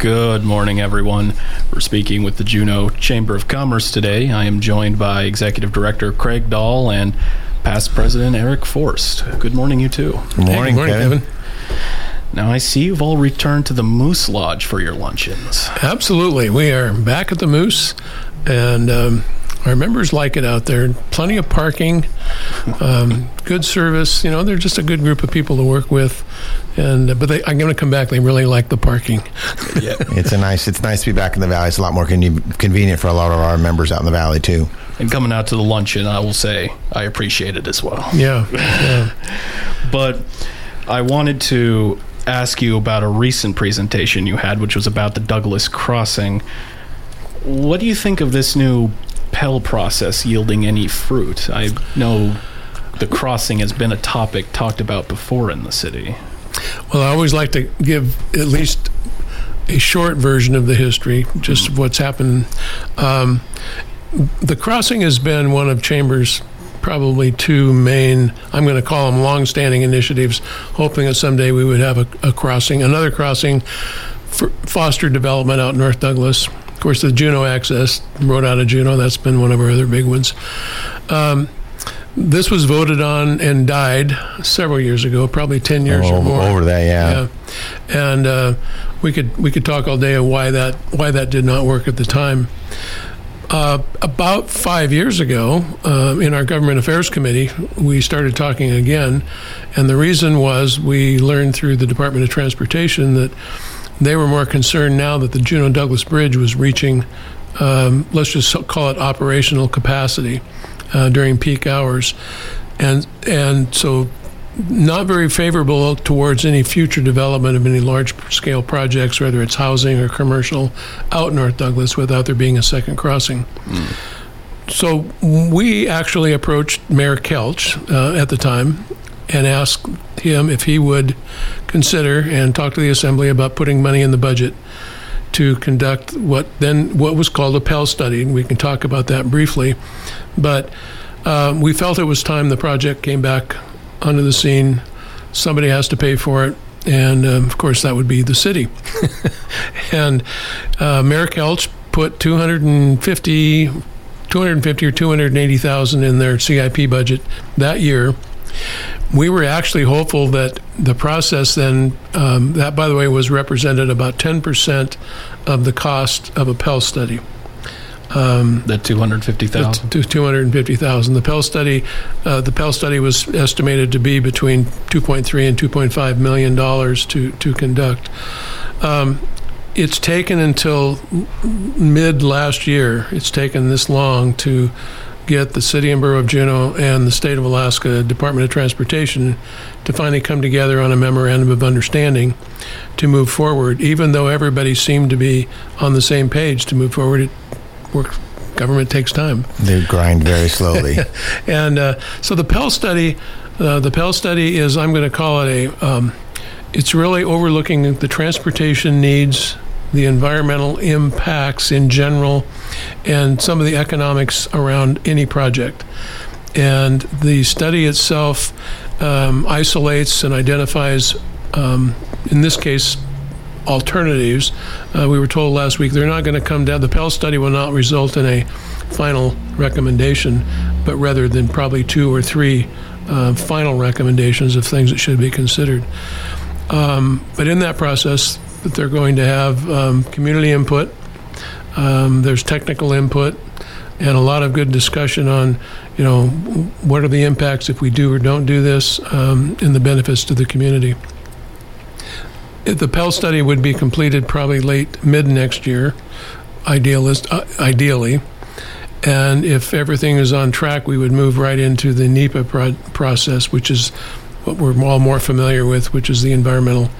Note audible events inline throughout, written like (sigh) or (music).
Good morning, everyone. We're speaking with the Juneau Chamber of Commerce today. I am joined by Executive Director Craig Dahl and past President Eric Forst. Good morning, you two. Good morning, Hey, good Kevin. Now, I see you've all returned to the Moose Lodge for your luncheons. Absolutely. We are back at the Moose, and um, our members like it out there. Plenty of parking, um, good service. You know, they're just a good group of people to work with. And uh, but they, I'm going to come back. They really like the parking. (laughs) Yeah. It's a nice. It's nice to be back in the valley. It's a lot more con- convenient for a lot of our members out in the valley too. and coming out to the luncheon, I will say I appreciate it as well. Yeah. yeah. (laughs) But I wanted to ask you about a recent presentation you had, which was about the Douglas Crossing. What do you think of this new Pell process yielding any fruit? I know the crossing has been a topic talked about before in the city. Well, I always like to give at least a short version of the history, just of what's happened. Um, the crossing has been one of Chambers' probably two main, I'm going to call them long-standing initiatives, hoping that someday we would have a, a crossing, another crossing for foster development out North Douglas. Of course, the Juneau Access Road out of Juneau, that's been one of our other big ones. Um, this was voted on and died several years ago, probably 10 years or more. over that, yeah. Yeah, and uh, we could we could talk all day of why that why that did not work at the time. Uh, about five years ago, uh, in our government affairs committee, we started talking again, and the reason was we learned through the Department of Transportation that they were more concerned now that the Juneau Douglas Bridge was reaching, um, let's just call it operational capacity uh, during peak hours, and and so not very favorable towards any future development of any large scale projects, whether it's housing or commercial, out North Douglas without there being a second crossing. So we actually approached Mayor Koelsch uh, at the time and asked him if he would consider and talk to the assembly about putting money in the budget to conduct what then what was called a Pell study, and we can talk about that briefly. But uh, we felt it was time the project came back onto the scene. Somebody has to pay for it, and um, of course that would be the city. (laughs) and uh, Mayor Koelsch put 250, 250 or 280,000 in their CIP budget that year. We were actually hopeful that the process then, um, that by the way was represented about 10% of the cost of a Pell study. The 250,000. To 250,000. The Pell study, uh, the Pell study was estimated to be between 2.3 and 2.5 million dollars to to conduct. Um, it's taken until mid last year. It's taken this long to get the city and borough of Juneau and the state of Alaska Department of Transportation to finally come together on a memorandum of understanding to move forward. Even though everybody seemed to be on the same page to move forward, it work. Government takes time. They grind very (laughs) slowly. And uh, so the Pell study, uh, the Pell study is, I'm going to call it a, um, it's really overlooking the transportation needs, the environmental impacts in general, and some of the economics around any project. And the study itself um, isolates and identifies, um, in this case, alternatives. Uh, we were told last week they're not going to come down. The Pell study will not result in a final recommendation, but rather than probably two or three uh, final recommendations of things that should be considered. Um, but in that process, that they're going to have um, community input. Um, there's technical input and a lot of good discussion on, you know, what are the impacts if we do or don't do this, um, and the benefits to the community. If The Pell study would be completed probably late mid next year, idealist, uh, ideally. And if everything is on track, we would move right into the NEPA pro- process, which is what we're all more familiar with, which is the environmental,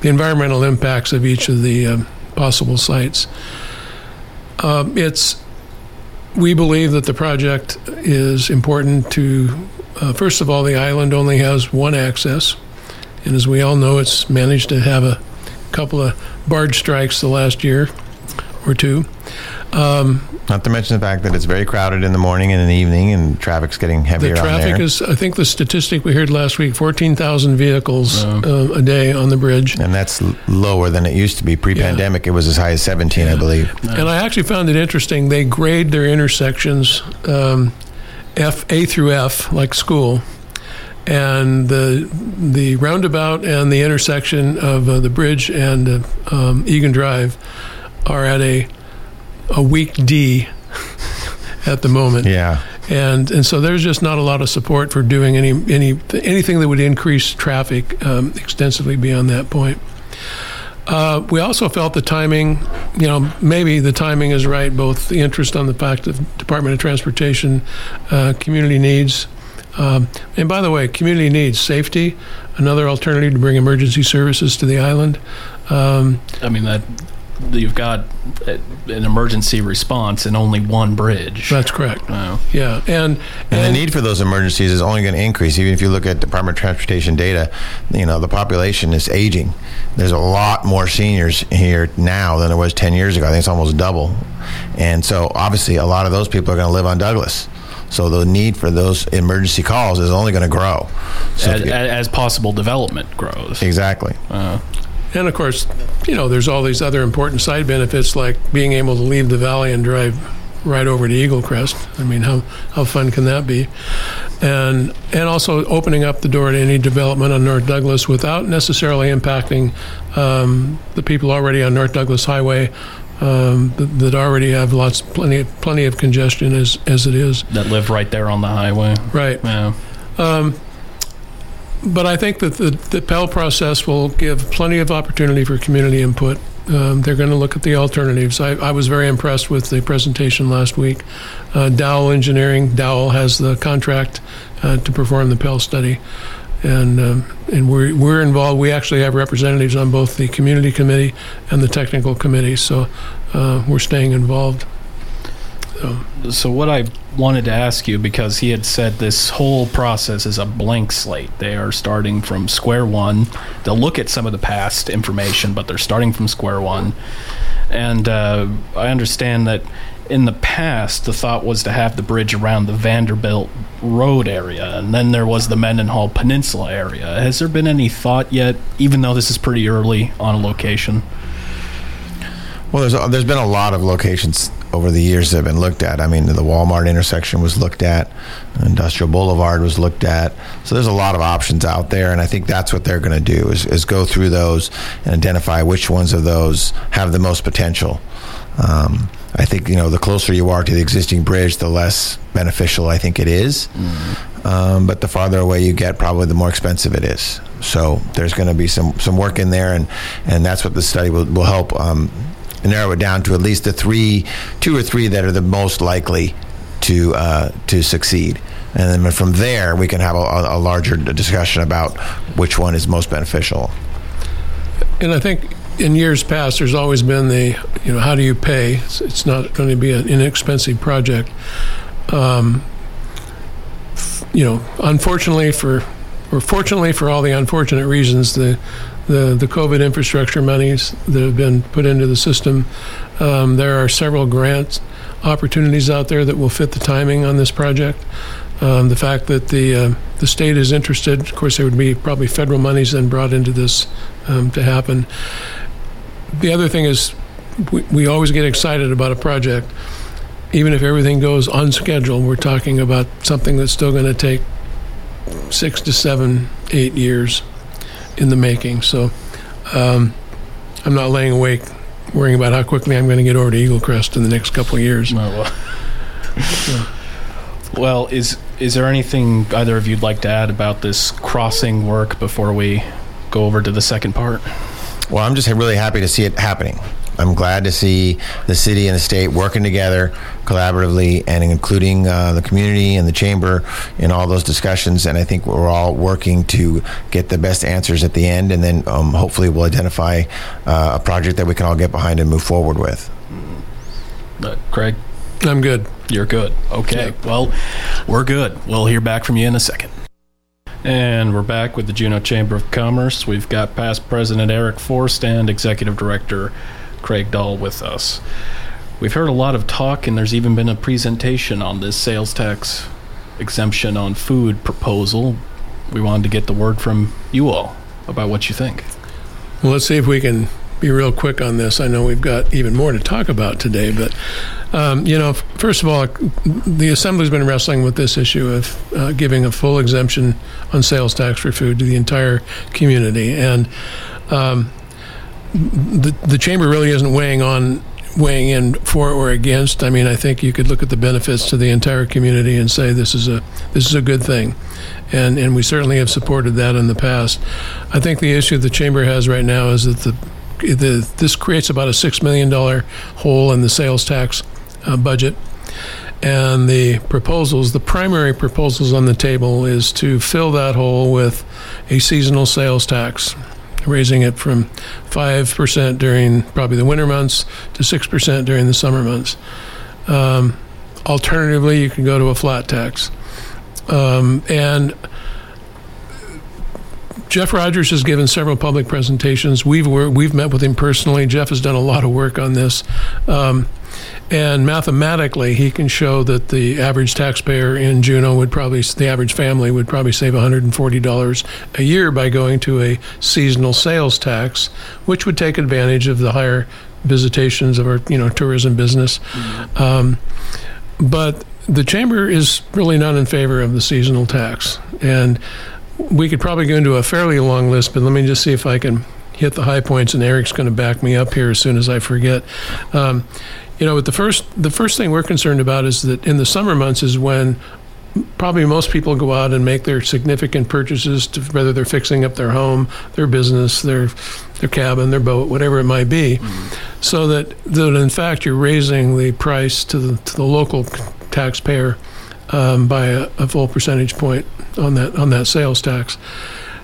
the environmental impacts of each of the um, possible sites. Um, it's we believe that the project is important to. Uh, first of all, the island only has one access, and as we all know, it's managed to have a couple of barge strikes the last year or two. Not to mention the fact that it's very crowded in the morning and in the evening, and traffic's getting The heavier on traffic there. is, I think the statistic we heard last week, 14,000 vehicles uh, a day on the bridge. and that's l- lower than it used to be. Pre-pandemic, it was as high as 17, I believe. And I actually found it interesting. They grade their intersections um, F A through F, like school, and the the roundabout and the intersection of uh, the bridge and uh, um, Egan Drive are at a a weak D (laughs) at the moment. Yeah. and and so there's just not a lot of support for doing any any anything that would increase traffic um, extensively beyond that point. Uh, we also felt the timing, you know, maybe the timing is right. Both the interest on the fact of Department of Transportation, uh, community needs, um, and by the way, community needs safety, another alternative to bring emergency services to the island. Um, I mean that you've got an emergency response in only one bridge. that's correct. Wow. Yeah, and And the need for those emergencies is only going to increase. Even if you look at Department of Transportation data, you know the population is aging. There's a lot more seniors here now than there was 10 years ago. I think it's almost double. And so obviously, a lot of those people are going to live on Douglas. So the need for those emergency calls is only going to grow. So As, you- as possible development grows. exactly. Uh, And of course, you know, there's all these other important side benefits like being able to leave the valley and drive right over to Eaglecrest. I mean, how, how fun can that be? And and also opening up the door to any development on North Douglas without necessarily impacting um, the people already on North Douglas Highway um, that, that already have lots, plenty, plenty of congestion as as it is. that live right there on the highway. Right. Yeah. But I think that the, the Pell process will give plenty of opportunity for community input. Um, they're going to look at the alternatives. I, I was very impressed with the presentation last week. Uh, DOWL Engineering, DOWL has the contract uh, to perform the Pell study. And, um, and we're, we're involved. We actually have representatives on both the community committee and the technical committee. So uh, we're staying involved. So what I wanted to ask you because he had said this whole process is a blank slate. They are starting from square one. They'll look at some of the past information, but they're starting from square one. And uh, I understand that in the past, the thought was to have the bridge around the Vanderbilt Road area, and then there was the Mendenhall Peninsula area. Has there been any thought yet, even though this is pretty early on a location? Well, there's there's been a lot of locations over the years that have been looked at. I mean, the Walmart intersection was looked at, Industrial Boulevard was looked at. So there's a lot of options out there, and I think that's what they're going to do is, is go through those and identify which ones of those have the most potential. Um, I think you know the closer you are to the existing bridge, the less beneficial I think it is. Um, but the farther away you get, probably the more expensive it is. So there's going to be some some work in there, and and that's what the study will, will help um, narrow it down to at least the three, two or three that are the most likely to uh, to succeed. And then from there, we can have a, a larger discussion about which one is most beneficial. And I think in years past, there's always been the, you know, how do you pay? It's, it's not going to be an inexpensive project. Um, f- you know, unfortunately for, or fortunately for all the unfortunate reasons, the, the, the COVID infrastructure monies that have been put into the system, um, there are several grant opportunities out there that will fit the timing on this project. Um, the fact that the uh, the state is interested, of course, there would be probably federal monies then brought into this um, to happen. The other thing is, we, we always get excited about a project, even if everything goes on schedule. We're talking about something that's still going to take six to seven, eight years in the making. So, um, I'm not laying awake worrying about how quickly I'm going to get over to Eaglecrest in the next couple of years. Oh, well. (laughs) well, is is there anything either of you'd like to add about this crossing work before we go over to the second part? Well, I'm just really happy to see it happening. I'm glad to see the city and the state working together collaboratively and including uh, the community and the chamber in all those discussions. And I think we're all working to get the best answers at the end. And then um, hopefully we'll identify uh, a project that we can all get behind and move forward with. Uh, Craig, I'm good. you're good. Okay. Well, we're good. We'll hear back from you in a second. And we're back with the Juneau Chamber of Commerce. We've got past President Eric Forst and Executive Director Craig Dahl with us. We've heard a lot of talk, and there's even been a presentation on this sales tax exemption on food proposal. We wanted to get the word from you all about what you think. Well, let's see if we can be real quick on this. I know we've got even more to talk about today, but um, you know, first of all, the assembly's been wrestling with this issue of uh, giving a full exemption on sales tax for food to the entire community, and um, the the chamber really isn't weighing on weighing in for or against. I mean, I think you could look at the benefits to the entire community and say this is a this is a good thing, and and we certainly have supported that in the past. I think the issue the chamber has right now is that the the, this creates about a six million dollar hole in the sales tax uh, budget. And the proposals, the primary proposals on the table, is to fill that hole with a seasonal sales tax, raising it from five percent during probably the winter months to six percent during the summer months. Um, alternatively, you can go to a flat tax, um, and Jeff Rogers has given several public presentations. We've we've met with him personally. Jeff has done a lot of work on this, um, and mathematically, he can show that the average taxpayer in Juneau would probably the average family would probably save 140 dollars a year by going to a seasonal sales tax, which would take advantage of the higher visitations of our you know tourism business. Mm-hmm. Um, but the chamber is really not in favor of the seasonal tax, and we could probably go into a fairly long list, but let me just see if I can hit the high points. And Eric's going to back me up here as soon as I forget. Um, you know, but the first the first thing we're concerned about is that in the summer months is when probably most people go out and make their significant purchases to whether they're fixing up their home, their business, their their cabin, their boat, whatever it might be, mm-hmm. so that that in fact you're raising the price to the to the local taxpayer um, by a, a, full percentage point on that on that sales tax,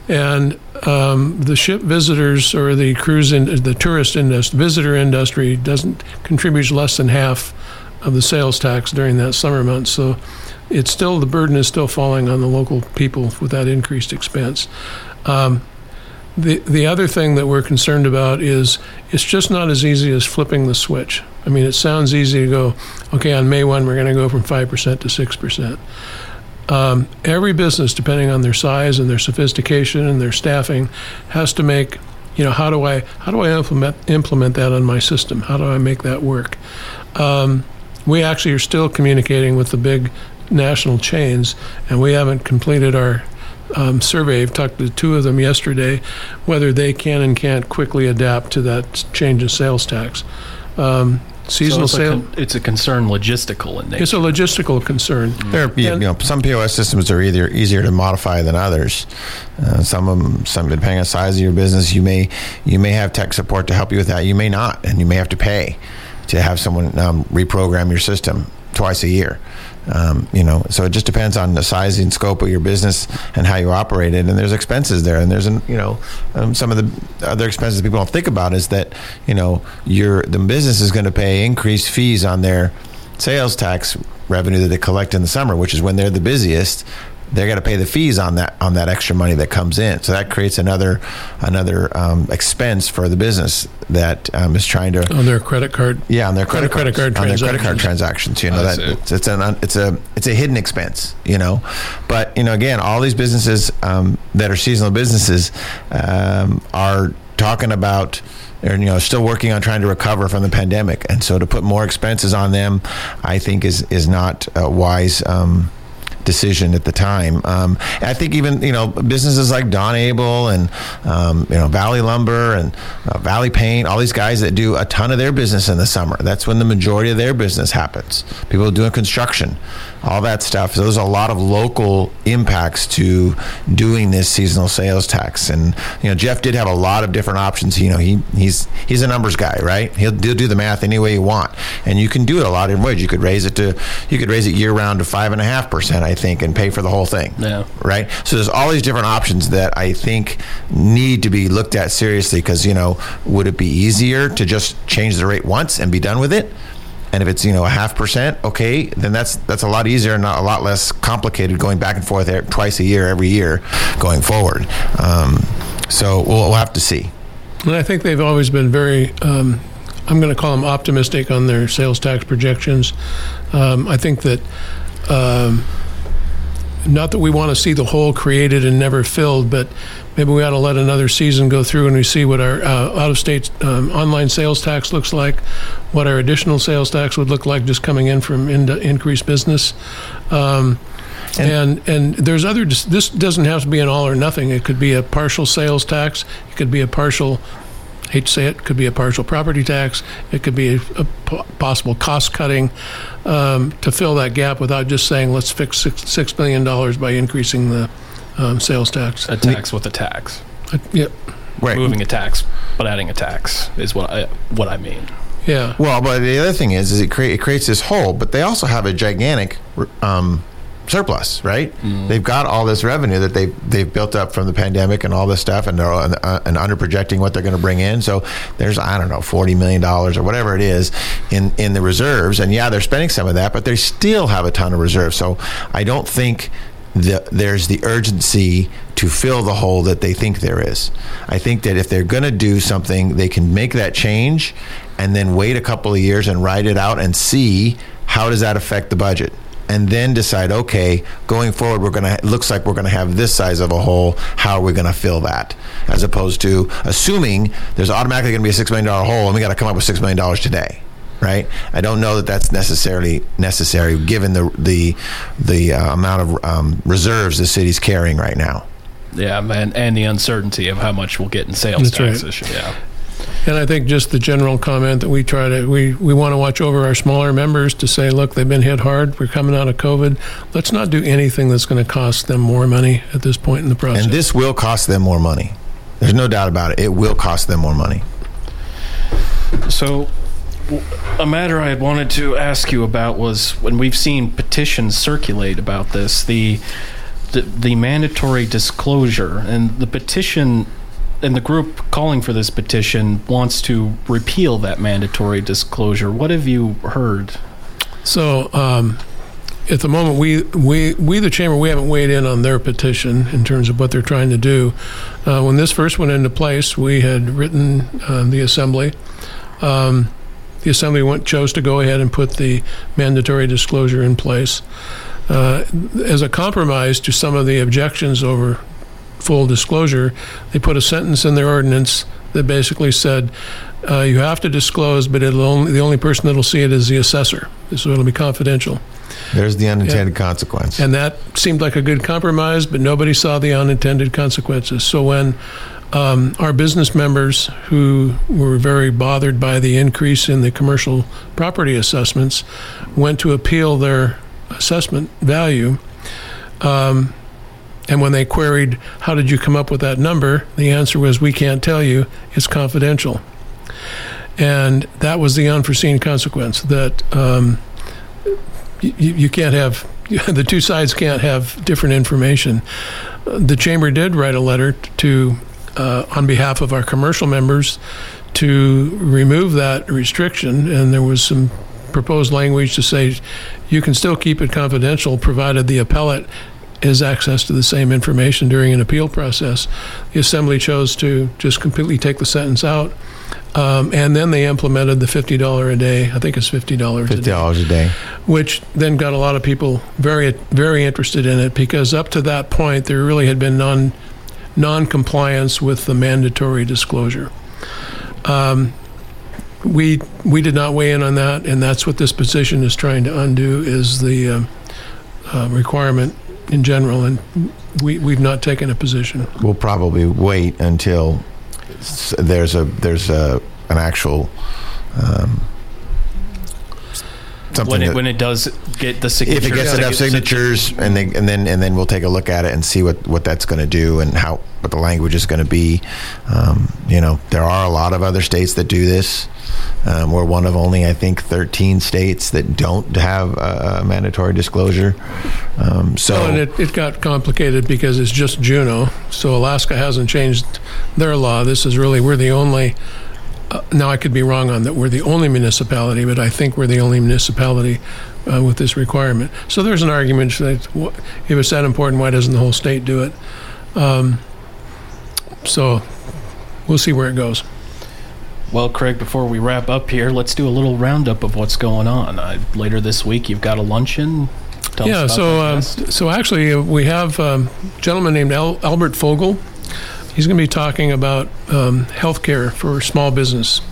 and um, the ship visitors or the cruise in the tourist industry, visitor industry doesn't contribute less than half of the sales tax during that summer month. So it's still the burden is still falling on the local people with that increased expense. Um, the the other thing that we're concerned about is it's just not as easy as flipping the switch. I mean, it sounds easy to go, okay, on May one we're going to go from five percent to six percent. Um, every business, depending on their size and their sophistication and their staffing, has to make you know how do I how do I implement implement that on my system? How do I make that work? Um, we actually are still communicating with the big national chains, and we haven't completed our um, survey. I've talked to two of them yesterday, whether they can and can't quickly adapt to that change in sales tax. Um, seasonal so sale. Con- it's a concern logistical in nature. It's a logistical concern. Mm-hmm. There, are, you know, some POS systems are either easier to modify than others. Uh, some of them, some depending on the size of your business, you may you may have tech support to help you with that. You may not, and you may have to pay to have someone um, reprogram your system twice a year. Um, you know, so it just depends on the size and scope of your business and how you operate it. And there's expenses there, and there's an, you know um, some of the other expenses people don't think about is that you know your the business is going to pay increased fees on their sales tax revenue that they collect in the summer, which is when they're the busiest they're going to pay the fees on that on that extra money that comes in. So that creates another another um, expense for the business that um, is trying to on their credit card. Yeah, on their credit, credit card on their credit card transactions. You know that it's, it's, an it's a it's a hidden expense. You know, but you know again, all these businesses um, that are seasonal businesses um, are talking about they're you know still working on trying to recover from the pandemic, and so to put more expenses on them, I think is is not uh, wise. Um, decision at the time. Um, I think even you know businesses like Don Abel and um, you know Valley Lumber and uh, Valley Paint, all these guys that do a ton of their business in the summer. That's when the majority of their business happens. People doing construction, all that stuff. So there's a lot of local impacts to doing this seasonal sales tax. And you know Jeff did have a lot of different options. You know he he's he's a numbers guy, right? He'll, he'll do the math any way you want, and you can do it a lot of ways. You could raise it to you could raise it year round to five and a half percent. I think, and pay for the whole thing. Yeah. Right. So there's all these different options that I think need to be looked at seriously because you know, would it be easier to just change the rate once and be done with it? And if it's you know a half percent, okay, then that's that's a lot easier and not a lot less complicated going back and forth twice a year, every year, going forward. Um, so we'll, we'll, have to see. And I think they've always been very um, I'm going to call them optimistic on their sales tax projections. Um, I think that, um, not that we want to see the hole created and never filled, but maybe we ought to let another season go through and we see what our uh, out-of-state um, online sales tax looks like, what our additional sales tax would look like just coming in from in- increased business. Um, and, and there's other. This doesn't have to be an all or nothing. It could be a partial sales tax. It could be a partial. Hate to say it. Could be a partial property tax. It could be a, a possible cost cutting um, to fill that gap without just saying let's fix six, six million dollars by increasing the um, sales tax. A tax with a tax. Uh, yep. Right. Moving a tax, but adding a tax is what I what I mean. Yeah. Well, but the other thing is, is it, create, it creates this hole, but they also have a gigantic um, surplus, right? They've got all this revenue that they they've built up from the pandemic and all this stuff, and they're uh, and under projecting what they're going to bring in. So there's I don't know forty million dollars or whatever it is in in the reserves, and yeah, they're spending some of that, but they still have a ton of reserves. So I don't think. The, there's the urgency to fill the hole that they think there is. I think that if they're going to do something, they can make that change and then wait a couple of years and ride it out and see how does that affect the budget and then decide okay going forward we're going to looks like we're going to have this size of a hole how are we going to fill that as opposed to assuming there's automatically going to be a six million dollar hole and we got to come up with six million dollars today right i don't know that that's necessarily necessary given the the the uh, amount of um, reserves the city's carrying right now Yeah, man, and the uncertainty of how much we'll get in sales That's right. taxes. Yeah. And I think just the general comment that we try to we, we want to watch over our smaller members to say, look, they've been hit hard. We're coming out of COVID. Let's not do anything that's going to cost them more money at this point in the process. and this will cost them more money there's no doubt about it it will cost them more money So, a matter I had wanted to ask you about was when we've seen petitions circulate about this, the the, the mandatory disclosure and the petition and the group calling for this petition wants to repeal that mandatory disclosure. What have you heard? So, um, at the moment, we, we, we, the chamber, we haven't weighed in on their petition in terms of what they're trying to do. Uh, when this first went into place, we had written uh, the assembly. Um, the assembly went, chose to go ahead and put the mandatory disclosure in place. Uh, as a compromise to some of the objections over full disclosure, they put a sentence in their ordinance that basically said, uh, "You have to disclose, but it'll only the only person that'll see it is the assessor. So it'll be confidential." there's the unintended consequence And that seemed like a good compromise, but nobody saw the unintended consequences. So when um, our business members who were very bothered by the increase in the commercial property assessments went to appeal their assessment value, um, and when they queried, How did you come up with that number? the answer was, We can't tell you, it's confidential. And that was the unforeseen consequence that um, you, you can't have (laughs) the two sides can't have different information. The chamber did write a letter to, uh, on behalf of our commercial members, to remove that restriction, and there was some proposed language to say you can still keep it confidential provided the appellate has access to the same information during an appeal process. The assembly chose to just completely take the sentence out. Um, and then they implemented the fifty dollar a day. I think it's fifty dollars a Fifty dollars a day. which then got a lot of people very very interested in it because up to that point there really had been non non-compliance with the mandatory disclosure. Um, we we did not weigh in on that, and that's what this position is trying to undo is the uh, uh, requirement in general, and we we've not taken a position. We'll probably wait until there's a there's a an actual um, something When it that- when it does get the signatures, if it gets enough signatures and they, and then and then we'll take a look at it and see what what that's going to do and how what the language is going to be um, you know there are a lot of other states that do this um, we're one of only I think 13 states that don't have a, mandatory disclosure um, so and it, it got complicated because it's just Juneau, so Alaska hasn't changed their law. This is really, we're the only, uh, now I could be wrong on that, we're the only municipality, but I think we're the only municipality uh, with this requirement. So there's an argument that if it's that important, why doesn't the whole state do it? Um, so we'll see where it goes. Well, Craig, before we wrap up here, let's do a little roundup of what's going on. Uh, later this week, you've got a luncheon. Tell yeah, us about so uh, so actually, uh, we have um, a gentleman named Al- Albert Fogel. He's going to be talking about um, healthcare for small business.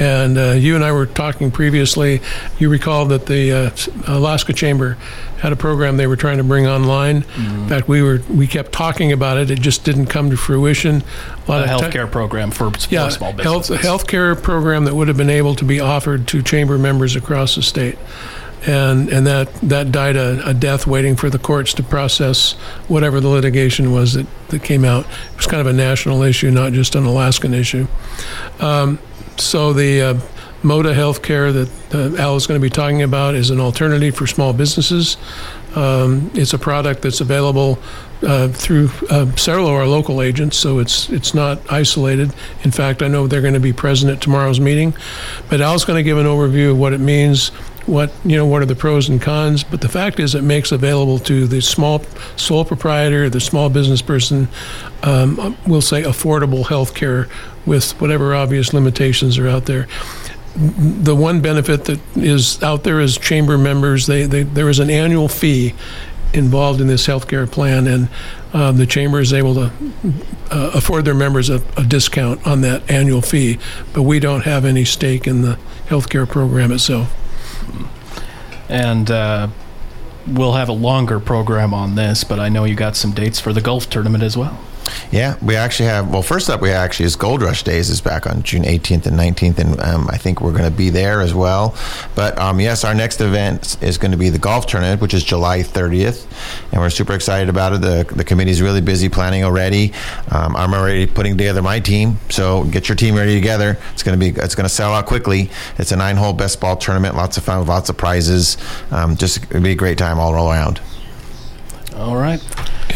And uh, you and I were talking previously. You recall that the uh, Alaska Chamber had a program they were trying to bring online. Mm-hmm. In fact, we were we kept talking about it. It just didn't come to fruition. A lot a of te- healthcare program for, for yeah, small health businesses. healthcare program that would have been able to be offered to chamber members across the state, and and that that died a, a death waiting for the courts to process whatever the litigation was that that came out. It was kind of a national issue, not just an Alaskan issue. Um, so the uh, Moda Healthcare that uh, Al is going to be talking about is an alternative for small businesses. Um, it's a product that's available uh, through uh, several of our local agents, so it's it's not isolated. In fact, I know they're going to be present at tomorrow's meeting. But Al's going to give an overview of what it means, what you know, what are the pros and cons. But the fact is, it makes available to the small sole proprietor, the small business person, um, we'll say affordable health care with whatever obvious limitations are out there the one benefit that is out there is chamber members. They, they there is an annual fee involved in this health care plan, and um, the chamber is able to uh, afford their members a, a discount on that annual fee. But we don't have any stake in the health care program itself. And uh, we'll have a longer program on this, but I know you got some dates for the golf tournament as well. Yeah, we actually have. Well, first up, we actually is Gold Rush Days is back on June 18th and 19th, and um, I think we're going to be there as well. But um, yes, our next event is going to be the golf tournament, which is July 30th, and we're super excited about it. The the committee's really busy planning already. Um, I'm already putting together my team, so get your team ready together. It's going to be it's going to sell out quickly. It's a nine hole best ball tournament, lots of fun, lots of prizes. Um, just it'll be a great time all around. All right.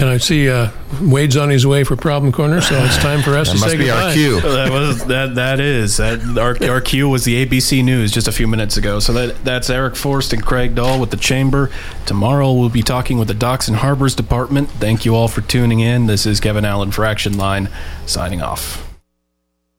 And I see uh, Wade's on his way for Problem Corner, so it's time for us That to must say be goodbye. our cue. that was that. That is that. Our, our cue was the ABC News just a few minutes ago. So that that's Eric Forst and Craig Dahl with the Chamber. Tomorrow we'll be talking with the Docks and Harbors Department. Thank you all for tuning in. This is Kevin Allen for Action Line, signing off.